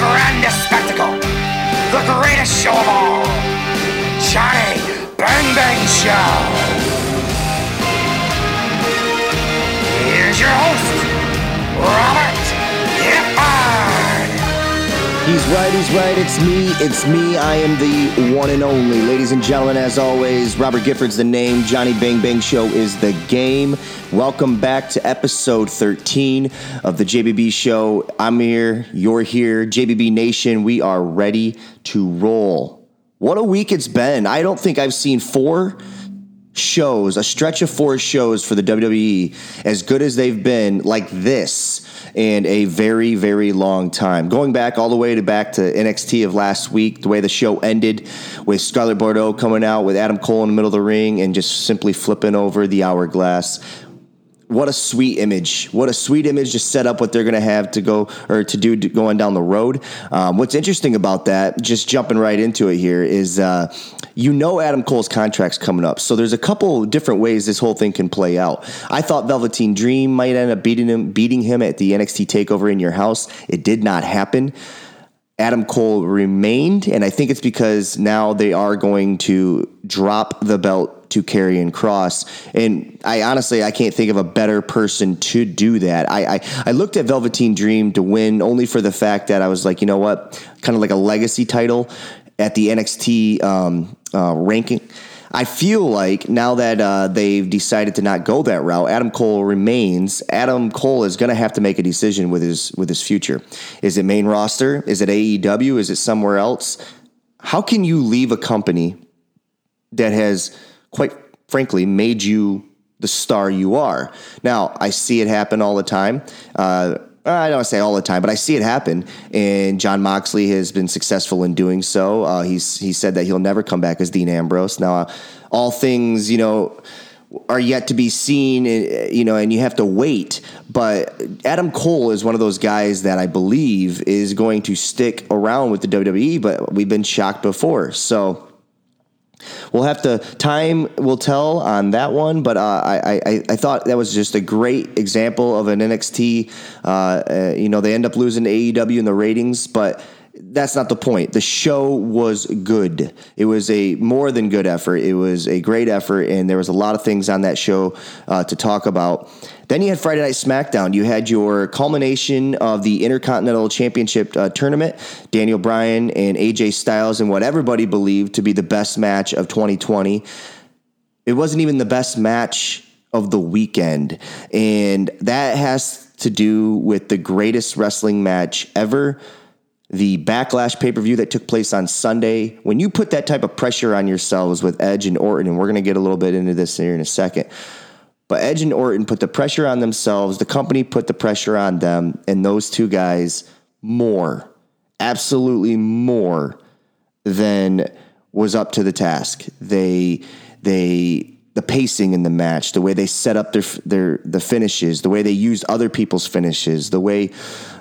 grandest spectacle, the greatest show of all, Johnny Bang Bang Show. Here's your host, Robert right, he's right. It's me, it's me. I am the one and only. Ladies and gentlemen, as always, Robert Gifford's the name. Johnny Bang Bang Show is the game. Welcome back to episode 13 of the JBB Show. I'm here, you're here. JBB Nation, we are ready to roll. What a week it's been. I don't think I've seen four shows, a stretch of four shows for the WWE, as good as they've been like this in a very, very long time. Going back all the way to back to NXT of last week, the way the show ended with Scarlett Bordeaux coming out with Adam Cole in the middle of the ring and just simply flipping over the hourglass what a sweet image. What a sweet image to set up what they're going to have to go or to do going down the road. Um, what's interesting about that, just jumping right into it here, is uh, you know Adam Cole's contract's coming up. So there's a couple different ways this whole thing can play out. I thought Velveteen Dream might end up beating him, beating him at the NXT takeover in your house. It did not happen. Adam Cole remained, and I think it's because now they are going to drop the belt to Karrion Kross. And I honestly I can't think of a better person to do that. I, I I looked at Velveteen Dream to win only for the fact that I was like, you know what, kind of like a legacy title at the NXT um, uh, ranking. I feel like now that uh, they've decided to not go that route, Adam Cole remains. Adam Cole is going to have to make a decision with his with his future. Is it main roster? Is it AEW? Is it somewhere else? How can you leave a company that has, quite frankly, made you the star you are? Now, I see it happen all the time. Uh, I don't say all the time, but I see it happen. And Jon Moxley has been successful in doing so. Uh, he's he said that he'll never come back as Dean Ambrose. Now, uh, all things you know are yet to be seen, uh, you know, and you have to wait. But Adam Cole is one of those guys that I believe is going to stick around with the WWE. But we've been shocked before, so. We'll have to time will tell on that one, but uh, I, I I thought that was just a great example of an NXT. Uh, uh, you know, they end up losing to AEW in the ratings, but that's not the point. The show was good. It was a more than good effort. It was a great effort, and there was a lot of things on that show uh, to talk about. Then you had Friday Night SmackDown. You had your culmination of the Intercontinental Championship uh, tournament. Daniel Bryan and AJ Styles, and what everybody believed to be the best match of 2020. It wasn't even the best match of the weekend, and that has to do with the greatest wrestling match ever the backlash pay per view that took place on Sunday, when you put that type of pressure on yourselves with Edge and Orton, and we're going to get a little bit into this here in a second, but Edge and Orton put the pressure on themselves, the company put the pressure on them, and those two guys more, absolutely more than was up to the task. They, they, the pacing in the match, the way they set up their their the finishes, the way they used other people's finishes, the way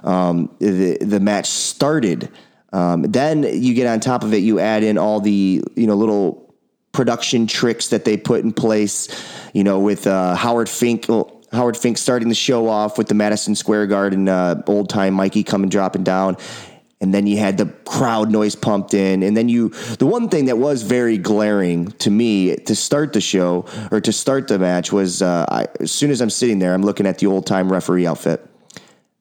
um, the the match started. Um, then you get on top of it, you add in all the you know little production tricks that they put in place. You know, with uh, Howard Fink. Howard Fink starting the show off with the Madison Square Garden uh, old time Mikey coming dropping down, and then you had the crowd noise pumped in and then you the one thing that was very glaring to me to start the show or to start the match was uh, I, as soon as i'm sitting there i'm looking at the old time referee outfit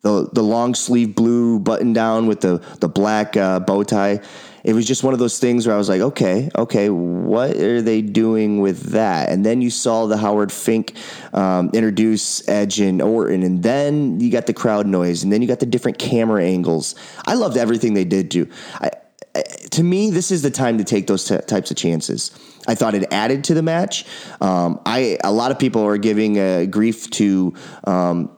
the the long sleeve blue button down with the the black uh, bow tie it was just one of those things where I was like, okay, okay, what are they doing with that? And then you saw the Howard Fink um, introduce Edge and Orton, and then you got the crowd noise, and then you got the different camera angles. I loved everything they did do. I, to me, this is the time to take those t- types of chances. I thought it added to the match. Um, I a lot of people are giving uh, grief to um,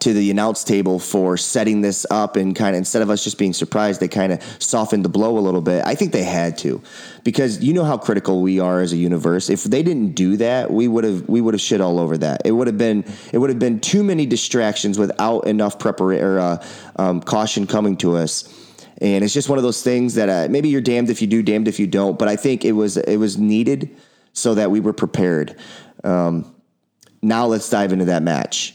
to the announce table for setting this up and kind of instead of us just being surprised, they kind of softened the blow a little bit. I think they had to because you know how critical we are as a universe. If they didn't do that, we would have we would have shit all over that. It would have been it would have been too many distractions without enough preparation or uh, um, caution coming to us. And it's just one of those things that uh, maybe you're damned if you do, damned if you don't. But I think it was it was needed so that we were prepared. Um, now let's dive into that match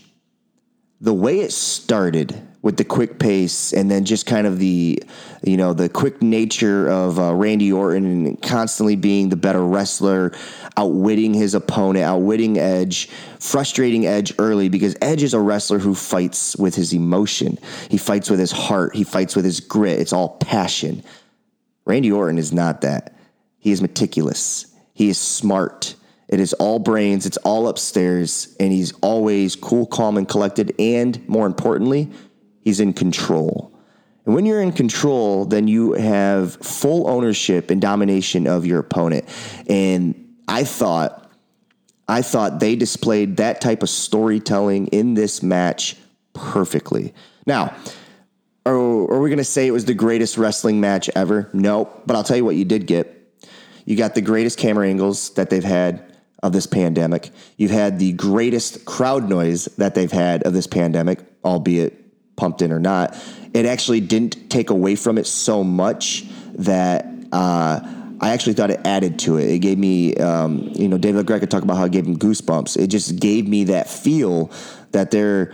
the way it started with the quick pace and then just kind of the you know the quick nature of uh, Randy Orton constantly being the better wrestler, outwitting his opponent, outwitting Edge, frustrating Edge early because Edge is a wrestler who fights with his emotion. He fights with his heart. He fights with his grit. It's all passion. Randy Orton is not that. He is meticulous. He is smart. It is all brains, it's all upstairs, and he's always cool, calm, and collected. And more importantly, he's in control. And when you're in control, then you have full ownership and domination of your opponent. And I thought, I thought they displayed that type of storytelling in this match perfectly. Now, are, are we going to say it was the greatest wrestling match ever? Nope. But I'll tell you what you did get. You got the greatest camera angles that they've had of this pandemic. You've had the greatest crowd noise that they've had of this pandemic, albeit pumped in or not. It actually didn't take away from it so much that uh, I actually thought it added to it. It gave me, um, you know, David LaGreca talked about how it gave him goosebumps. It just gave me that feel that they're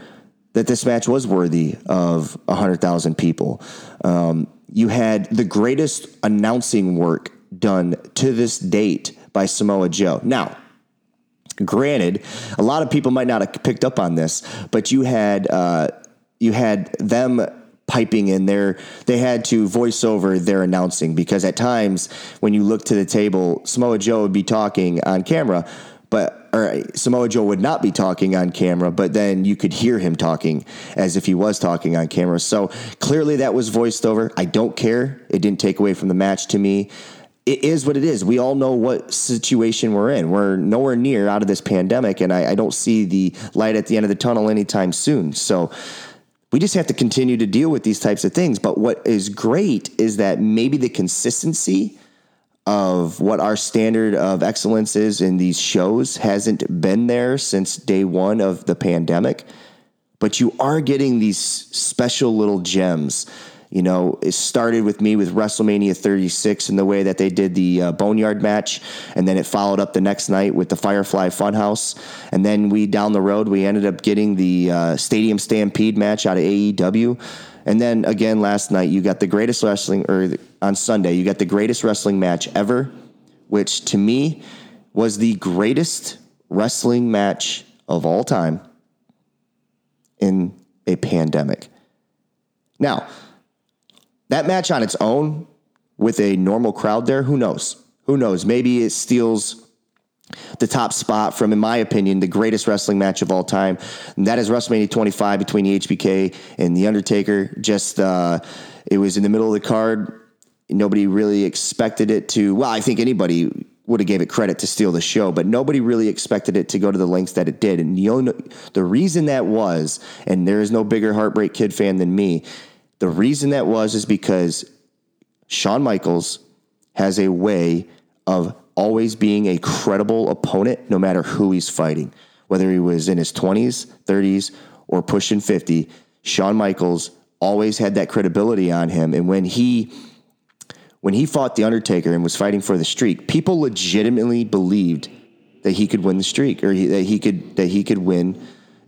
that this match was worthy of 100,000 people. Um, you had the greatest announcing work done to this date by Samoa Joe. Now, Granted, a lot of people might not have picked up on this, but you had uh, you had them piping in there. They had to voice over their announcing because at times when you look to the table, Samoa Joe would be talking on camera, but or Samoa Joe would not be talking on camera, but then you could hear him talking as if he was talking on camera. So clearly that was voiced over. I don't care. It didn't take away from the match to me it is what it is. We all know what situation we're in. We're nowhere near out of this pandemic, and I, I, don't see the light at the end of the tunnel anytime soon. So we just have to continue to deal with these types of things. But what is great is that maybe the consistency of what our standard of excellence is in these shows hasn't been there since day one of the pandemic. But you are getting these special little gems you know, it started with me with WrestleMania 36 and the way that they did the uh, Boneyard match, and then it followed up the next night with the Firefly Funhouse, and then we down the road we ended up getting the uh, Stadium Stampede match out of AEW. And then again last night, you got the greatest wrestling, or on Sunday, you got the greatest wrestling match ever, which to me was the greatest wrestling match of all time in a pandemic. Now, that match on its own with a normal crowd there, who knows? Who knows? Maybe it steals the top spot from, in my opinion, the greatest wrestling match of all time. And that is WrestleMania 25 between the HBK and The Undertaker. Just, uh, it was in the middle of the card. Nobody really expected it to, well, I think anybody would have gave it credit to steal the show, but nobody really expected it to go to the lengths that it did. And the reason that was, and there is no bigger Heartbreak Kid fan than me, the reason that was is because Shawn Michaels has a way of always being a credible opponent no matter who he's fighting. Whether he was in his 20s, 30s, or pushing 50, Shawn Michaels always had that credibility on him. And when he when he fought the Undertaker and was fighting for the streak, people legitimately believed that he could win the streak or he, that he could that he could win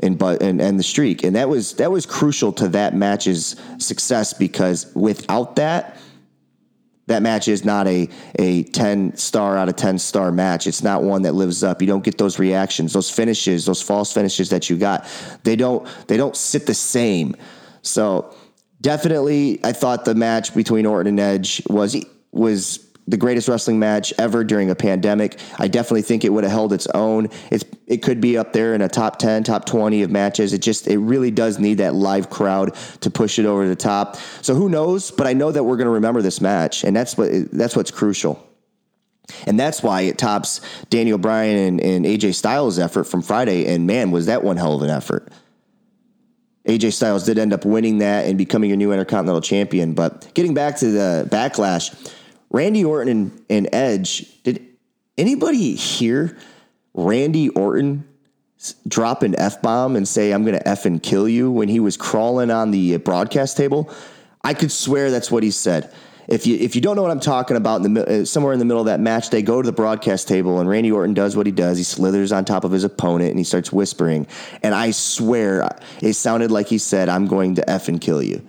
and but and, and the streak. And that was that was crucial to that match's success because without that, that match is not a a 10 star out of 10 star match. It's not one that lives up. You don't get those reactions, those finishes, those false finishes that you got. They don't they don't sit the same. So definitely I thought the match between Orton and Edge was was the greatest wrestling match ever during a pandemic. I definitely think it would have held its own. It's it could be up there in a top 10, top 20 of matches. It just it really does need that live crowd to push it over the top. So who knows, but I know that we're going to remember this match and that's what that's what's crucial. And that's why it tops Daniel Bryan and, and AJ Styles' effort from Friday. And man, was that one hell of an effort. AJ Styles did end up winning that and becoming your new Intercontinental Champion. But getting back to the backlash, Randy Orton and, and Edge, did anybody hear Randy Orton drop an F bomb and say, I'm going to F and kill you when he was crawling on the broadcast table? I could swear that's what he said. if you if you don't know what I'm talking about, in the uh, somewhere in the middle of that match, they go to the broadcast table and Randy Orton does what he does. He slithers on top of his opponent and he starts whispering. And I swear, it sounded like he said, "I'm going to f and kill you."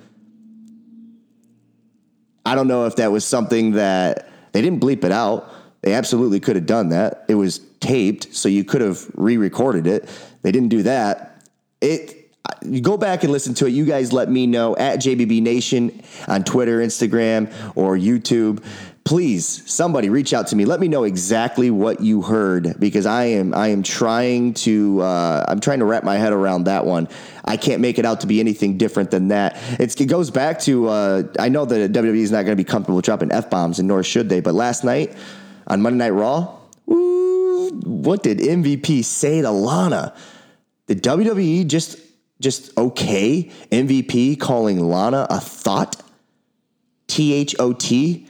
I don't know if that was something that they didn't bleep it out. They absolutely could have done that. It was taped, so you could have re-recorded it. They didn't do that. It you go back and listen to it. You guys let me know at JBB Nation on Twitter, Instagram, or YouTube. Please, somebody reach out to me. Let me know exactly what you heard because I am I am trying to uh, I'm trying to wrap my head around that one. I can't make it out to be anything different than that. It's, it goes back to uh, I know that WWE is not going to be comfortable dropping f bombs, and nor should they. But last night on Monday Night Raw, ooh, what did MVP say to Lana? Did WWE just just okay. MVP calling Lana a thought. T H O T.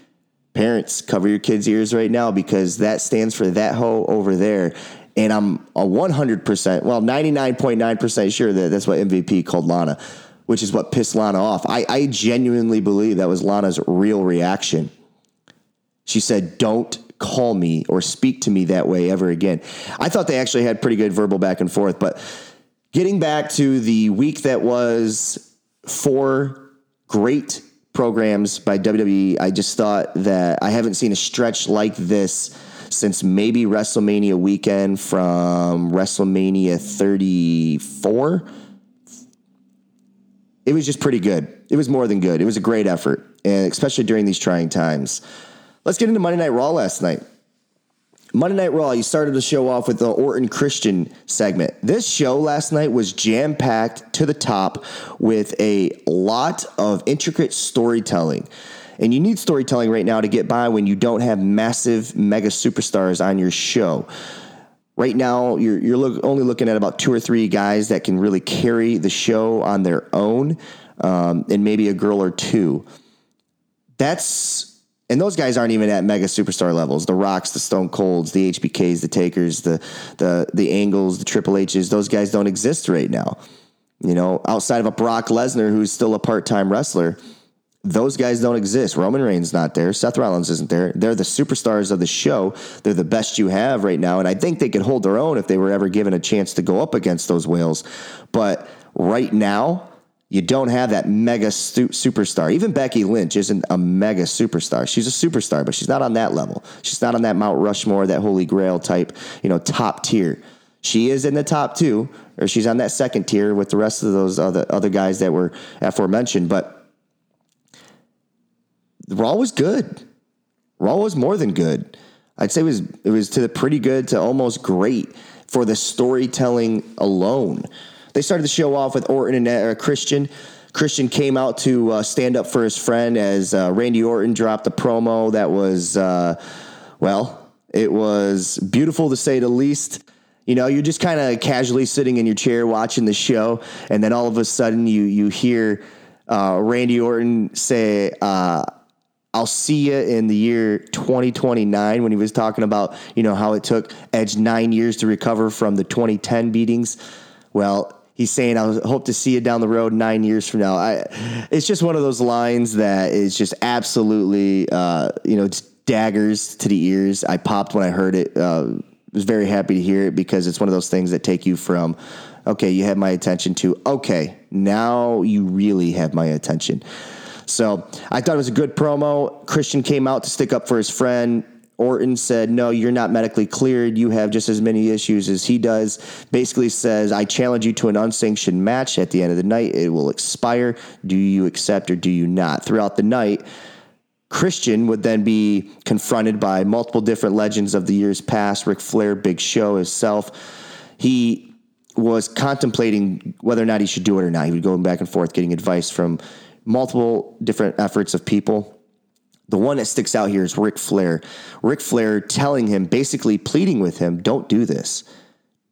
Parents, cover your kids' ears right now because that stands for that hoe over there. And I'm a 100%, well, 99.9% sure that that's what MVP called Lana, which is what pissed Lana off. I, I genuinely believe that was Lana's real reaction. She said, Don't call me or speak to me that way ever again. I thought they actually had pretty good verbal back and forth, but getting back to the week that was four great programs by WWE, I just thought that I haven't seen a stretch like this since maybe WrestleMania weekend from WrestleMania 34. It was just pretty good. It was more than good. It was a great effort, and especially during these trying times. Let's get into Monday Night Raw last night. Monday Night Raw, you started the show off with the Orton Christian segment. This show last night was jam packed to the top with a lot of intricate storytelling. And you need storytelling right now to get by when you don't have massive mega superstars on your show. Right now, you're, you're look, only looking at about two or three guys that can really carry the show on their own, um, and maybe a girl or two. That's and those guys aren't even at mega superstar levels. The Rocks, the Stone Colds, the HBKs, the Takers, the the the Angles, the Triple H's. Those guys don't exist right now. You know, outside of a Brock Lesnar who's still a part time wrestler, those guys don't exist. Roman Reigns not there. Seth Rollins isn't there. They're the superstars of the show. They're the best you have right now, and I think they could hold their own if they were ever given a chance to go up against those whales. But right now you don't have that mega superstar. Even Becky Lynch isn't a mega superstar. She's a superstar, but she's not on that level. She's not on that Mount Rushmore, that Holy Grail type, you know, top tier. She is in the top two, or she's on that second tier with the rest of those other other guys that were aforementioned. But Raw was good. Raw was more than good. I'd say it was it was to the pretty good to almost great for the storytelling alone. They started the show off with Orton and uh, Christian. Christian came out to uh, stand up for his friend as uh, Randy Orton dropped a promo that was, uh, well, it was beautiful to say the least. You know, you're just kind of casually sitting in your chair watching the show, and then all of a sudden you you hear uh, Randy Orton say, uh, I'll see you in the year 2029 when he was talking about, you know, how it took Edge nine years to recover from the 2010 beatings. Well, he's saying, "I hope to see you down the road nine years from now." I, it's just one of those lines that is just absolutely, uh, you know, daggers to the ears. I popped when I heard it. Uh, was very happy to hear it because it's one of those things that take you from, okay, you have my attention to, okay, now you really have my attention. So I thought it was a good promo. Christian came out to stick up for his friend. Orton said, No, you're not medically cleared. You have just as many issues as he does. Basically says, I challenge you to an unsanctioned match at the end of the night. It will expire. Do you accept or do you not? Throughout the night, Christian would then be confronted by multiple different legends of the years past Ric Flair, Big Show, himself. He was contemplating whether or not he should do it or not. He would go back and forth getting advice from multiple different efforts of people the one that sticks out here is Ric Flair. Ric Flair telling him, basically pleading with him, don't do this.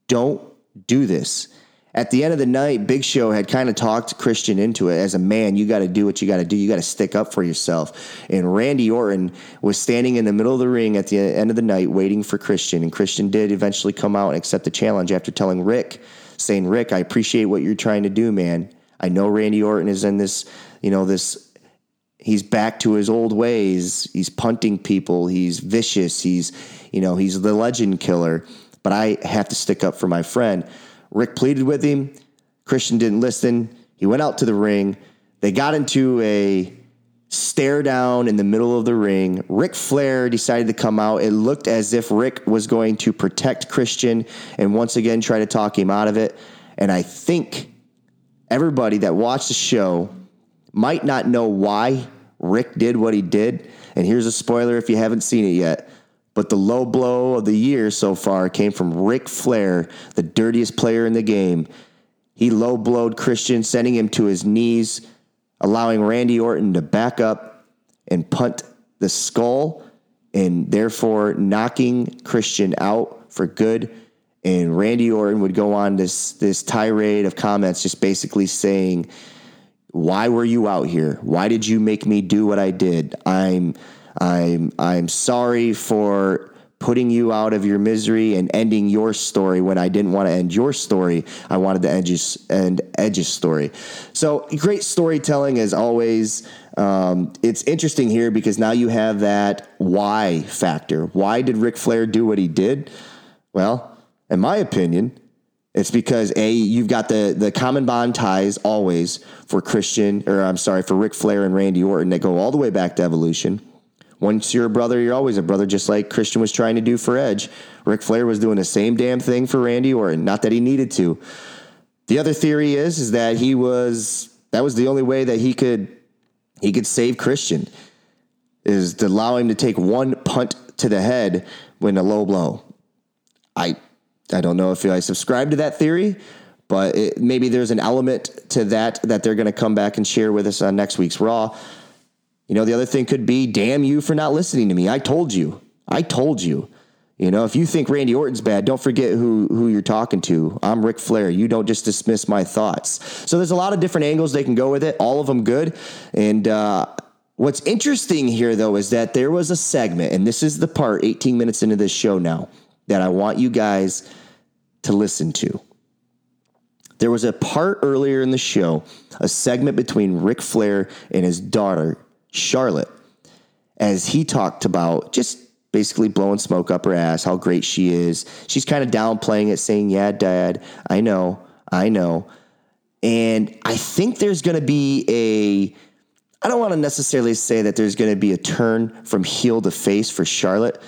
Don't do this. At the end of the night, Big Show had kind of talked Christian into it. As a man, you got to do what you got to do. You got to stick up for yourself. And Randy Orton was standing in the middle of the ring at the end of the night waiting for Christian. And Christian did eventually come out and accept the challenge after telling Ric, saying, Ric, I appreciate what you're trying to do, man. I know Randy Orton is in this, you know, this he's back to his old ways. He's punting people. He's vicious. He's, you know, he's the legend killer. But I have to stick up for my friend. Ric pleaded with him. Christian didn't listen. He went out to the ring. They got into a stare down in the middle of the ring. Ric Flair decided to come out. It looked as if Ric was going to protect Christian and once again try to talk him out of it. And I think everybody that watched the show might not know why Ric did what he did. And here's a spoiler if you haven't seen it yet. But the low blow of the year so far came from Ric Flair, the dirtiest player in the game. He low blowed Christian, sending him to his knees, allowing Randy Orton to back up and punt the skull, and therefore knocking Christian out for good. And Randy Orton would go on this this tirade of comments, just basically saying, "Why were you out here? Why did you make me do what I did? I'm I'm I'm sorry for." Putting you out of your misery and ending your story when I didn't want to end your story. I wanted to end, just, end Edge's story. So, great storytelling as always. Um, it's interesting here because now you have that why factor. Why did Ric Flair do what he did? Well, in my opinion, it's because a you've got the the common bond ties always for Christian or I'm sorry for Ric Flair and Randy Orton that go all the way back to Evolution. Once you're a brother, you're always a brother, just like Christian was trying to do for Edge. Ric Flair was doing the same damn thing for Randy Orton. Not that he needed to. The other theory is is that he was that was the only way that he could he could save Christian is to allow him to take one punt to the head when a low blow. I I don't know if I subscribe to that theory, but it, maybe there's an element to that that they're going to come back and share with us on next week's Raw. You know, the other thing could be, damn you for not listening to me. I told you. I told you. You know, if you think Randy Orton's bad, don't forget who who you're talking to. I'm Ric Flair. You don't just dismiss my thoughts. So there's a lot of different angles they can go with it. All of them good. And uh, what's interesting here, though, is that there was a segment, and this is the part 18 minutes into this show now that I want you guys to listen to. There was a part earlier in the show, a segment between Ric Flair and his daughter, Charlotte, as he talked about just basically blowing smoke up her ass, how great she is. She's kind of downplaying it, saying, Yeah, dad, I know, I know. And I think there's going to be a, I don't want to necessarily say that there's going to be a turn from heel to face for Charlotte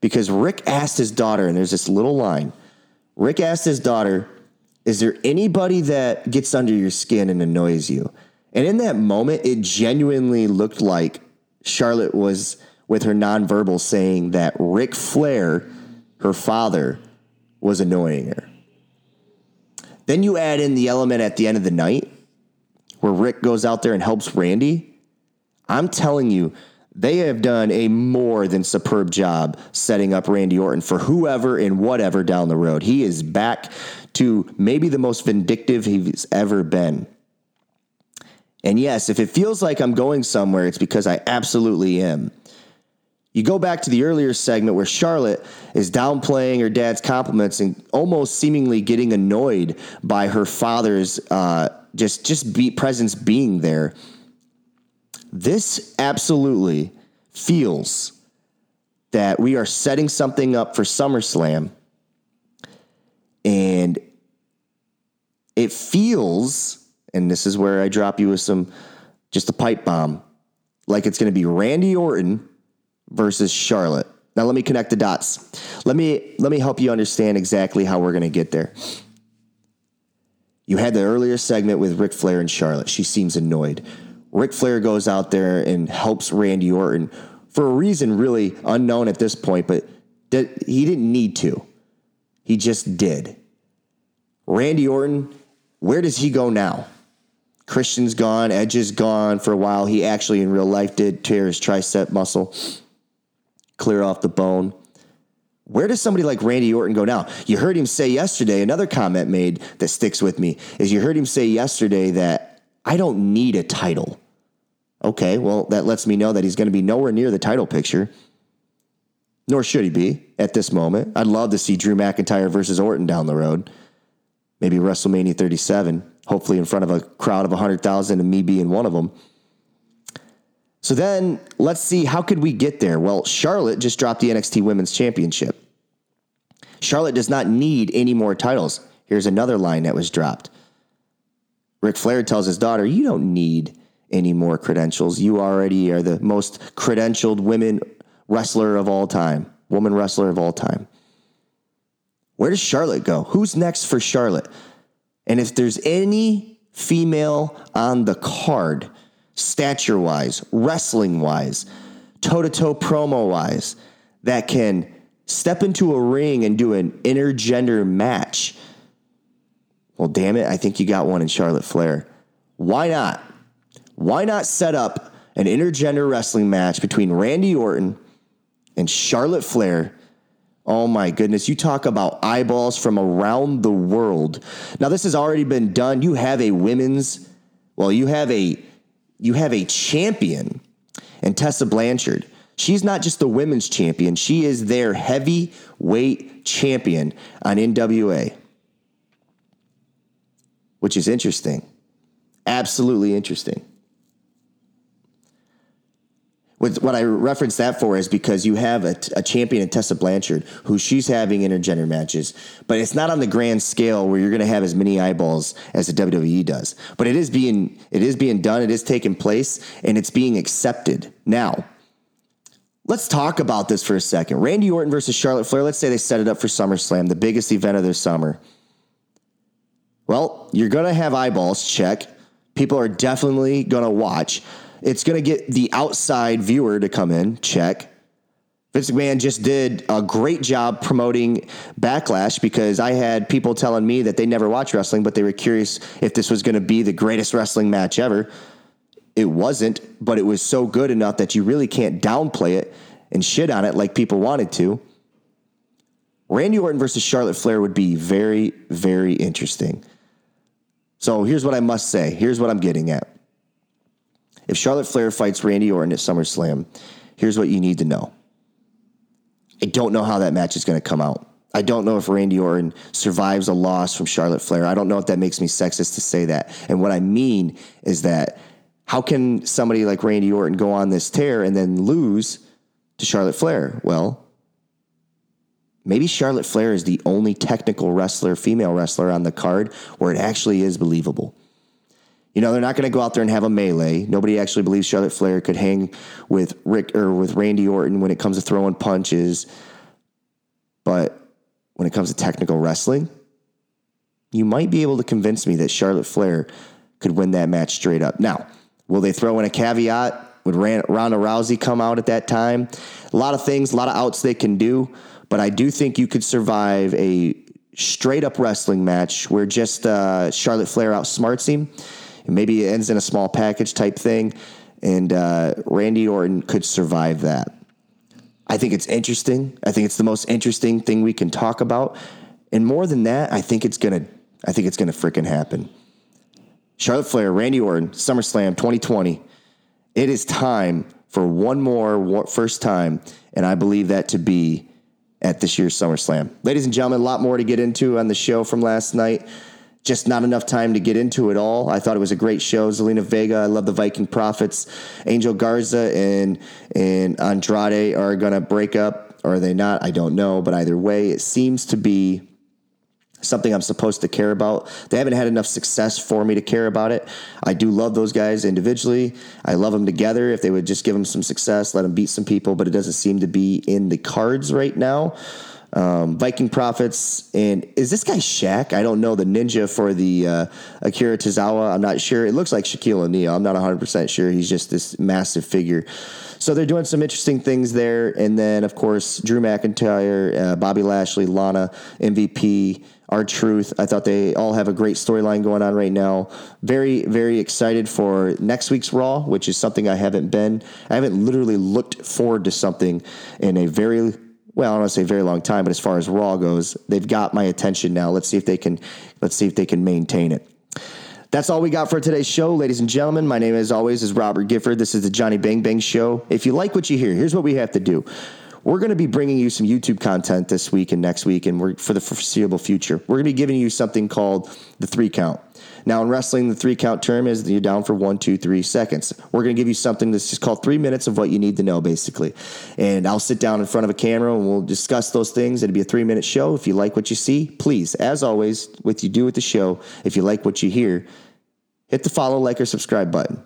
because Ric asked his daughter, and there's this little line Ric asked his daughter, Is there anybody that gets under your skin and annoys you? And in that moment, it genuinely looked like Charlotte was with her nonverbal saying that Ric Flair, her father, was annoying her. Then you add in the element at the end of the night where Ric goes out there and helps Randy. I'm telling you, they have done a more than superb job setting up Randy Orton for whoever and whatever down the road. He is back to maybe the most vindictive he's ever been. And yes, if it feels like I'm going somewhere, it's because I absolutely am. You go back to the earlier segment where Charlotte is downplaying her dad's compliments and almost seemingly getting annoyed by her father's uh, just just be, presence being there. This absolutely feels that we are setting something up for SummerSlam, and it feels, and this is where I drop you with some just a pipe bomb, like it's going to be Randy Orton versus Charlotte. Now let me connect the dots. Let me let me help you understand exactly how we're going to get there. You had the earlier segment with Ric Flair and Charlotte. She seems annoyed. Ric Flair goes out there and helps Randy Orton for a reason really unknown at this point, but he didn't need to. He just did. Randy Orton, where does he go now? Christian's gone, Edge is gone for a while. He actually in real life did tear his tricep muscle, clear off the bone. Where does somebody like Randy Orton go now? You heard him say yesterday, another comment made that sticks with me is you heard him say yesterday that I don't need a title. Okay, well, that lets me know that he's going to be nowhere near the title picture, nor should he be at this moment. I'd love to see Drew McIntyre versus Orton down the road. Maybe WrestleMania 37, hopefully in front of a crowd of 100,000 and me being one of them. So then let's see how could we get there? Well, Charlotte just dropped the NXT Women's Championship. Charlotte does not need any more titles. Here's another line that was dropped. Ric Flair tells his daughter, You don't need any more credentials. You already are the most credentialed women wrestler of all time, woman wrestler of all time. Where does Charlotte go? Who's next for Charlotte? And if there's any female on the card, stature wise, wrestling wise, toe to toe promo wise, that can step into a ring and do an intergender match, well, damn it, I think you got one in Charlotte Flair. Why not? Why not set up an intergender wrestling match between Randy Orton and Charlotte Flair? Oh my goodness, you talk about eyeballs from around the world. Now this has already been done. You have a women's well, you have a you have a champion and Tessa Blanchard. She's not just the women's champion, she is their heavyweight champion on NWA, which is interesting. Absolutely interesting. What I reference that for is because you have a, a, champion in Tessa Blanchard who she's having intergender matches, but it's not on the grand scale where you're going to have as many eyeballs as the WWE does. But it is being it is being done, it is taking place, and it's being accepted now. Let's talk about this for a second. Randy Orton versus Charlotte Flair. Let's say they set it up for SummerSlam, the biggest event of their summer. Well, you're going to have eyeballs, check. People are definitely going to watch. It's going to get the outside viewer to come in, check. Vince McMahon just did a great job promoting Backlash because I had people telling me that they never watch wrestling, but they were curious if this was going to be the greatest wrestling match ever. It wasn't, but it was so good enough that you really can't downplay it and shit on it like people wanted to. Randy Orton versus Charlotte Flair would be very, very interesting. So here's what I must say. Here's what I'm getting at. If Charlotte Flair fights Randy Orton at SummerSlam, here's what you need to know. I don't know how that match is going to come out. I don't know if Randy Orton survives a loss from Charlotte Flair. I don't know if that makes me sexist to say that. And what I mean is that how can somebody like Randy Orton go on this tear and then lose to Charlotte Flair? Well, maybe Charlotte Flair is the only technical wrestler, female wrestler on the card where it actually is believable. You know, they're not going to go out there and have a melee. Nobody actually believes Charlotte Flair could hang with Rick or with Randy Orton when it comes to throwing punches. But when it comes to technical wrestling, you might be able to convince me that Charlotte Flair could win that match straight up. Now, will they throw in a caveat? Would Ronda Rousey come out at that time? A lot of things, a lot of outs they can do, but I do think you could survive a straight up wrestling match where just uh, Charlotte Flair outsmarts him maybe it ends in a small package type thing, and uh, Randy Orton could survive that. I think it's interesting. I think it's the most interesting thing we can talk about, and more than that, I think it's gonna. I think it's gonna freaking happen. Charlotte Flair, Randy Orton, SummerSlam 2020. It is time for one more first time, and I believe that to be at this year's SummerSlam. Ladies and gentlemen, a lot more to get into on the show from last night just not enough time to get into it all. I thought it was a great show. Zelina Vega, I love the Viking Prophets. Angel Garza and and Andrade are gonna break up, or are they not? I don't know. But either way, it seems to be something I'm supposed to care about. They haven't had enough success for me to care about it. I do love those guys individually. I love them together. If they would just give them some success, let them beat some people, but it doesn't seem to be in the cards right now. Um, Viking Prophets, and is this guy Shaq? I don't know the ninja for the uh, Akira Tozawa. I'm not sure. It looks like Shaquille O'Neal. I'm not 100 percent sure. He's just this massive figure. So they're doing some interesting things there, and then of course Drew McIntyre, uh, Bobby Lashley, Lana, MVP. R-Truth. I thought they all have a great storyline going on right now. Very, very excited for next week's Raw, which is something I haven't been. I haven't literally looked forward to something in a very well, I don't want to say very long time, but as far as Raw goes, they've got my attention now. Let's see if they can let's see if they can maintain it. That's all we got for today's show, ladies and gentlemen. My name, as always, is Robert Gifford. This is the Johnny Bang Bang Show. If you like what you hear, here's what we have to do. We're going to be bringing you some YouTube content this week and next week, and we're for the foreseeable future. We're going to be giving you something called the three count. Now, in wrestling, the three count term is you're down for one, two, three seconds. We're going to give you something that's just called three minutes of what you need to know, basically. And I'll sit down in front of a camera and we'll discuss those things. It'll be a three minute show. If you like what you see, please, as always, with you do with the show, if you like what you hear, hit the follow, like, or subscribe button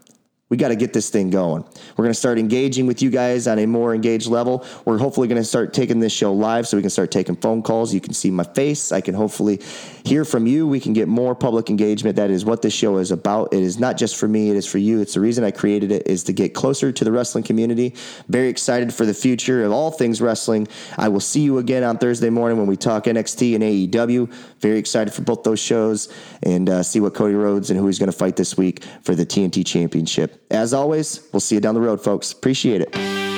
we got to get this thing going. We're going to start engaging with you guys on a more engaged level. We're hopefully going to start taking this show live so we can start taking phone calls. You can see my face. I can hopefully hear from you. We can get more public engagement. That is what this show is about. It is not just for me, it is for you. It's the reason I created it is to get closer to the wrestling community. Very excited for the future of all things wrestling. I will see you again on Thursday morning when we talk NXT and AEW. Very excited for both those shows and uh, see what Cody Rhodes and who he's going to fight this week for the TNT Championship. As always, we'll see you down the road, folks. Appreciate it.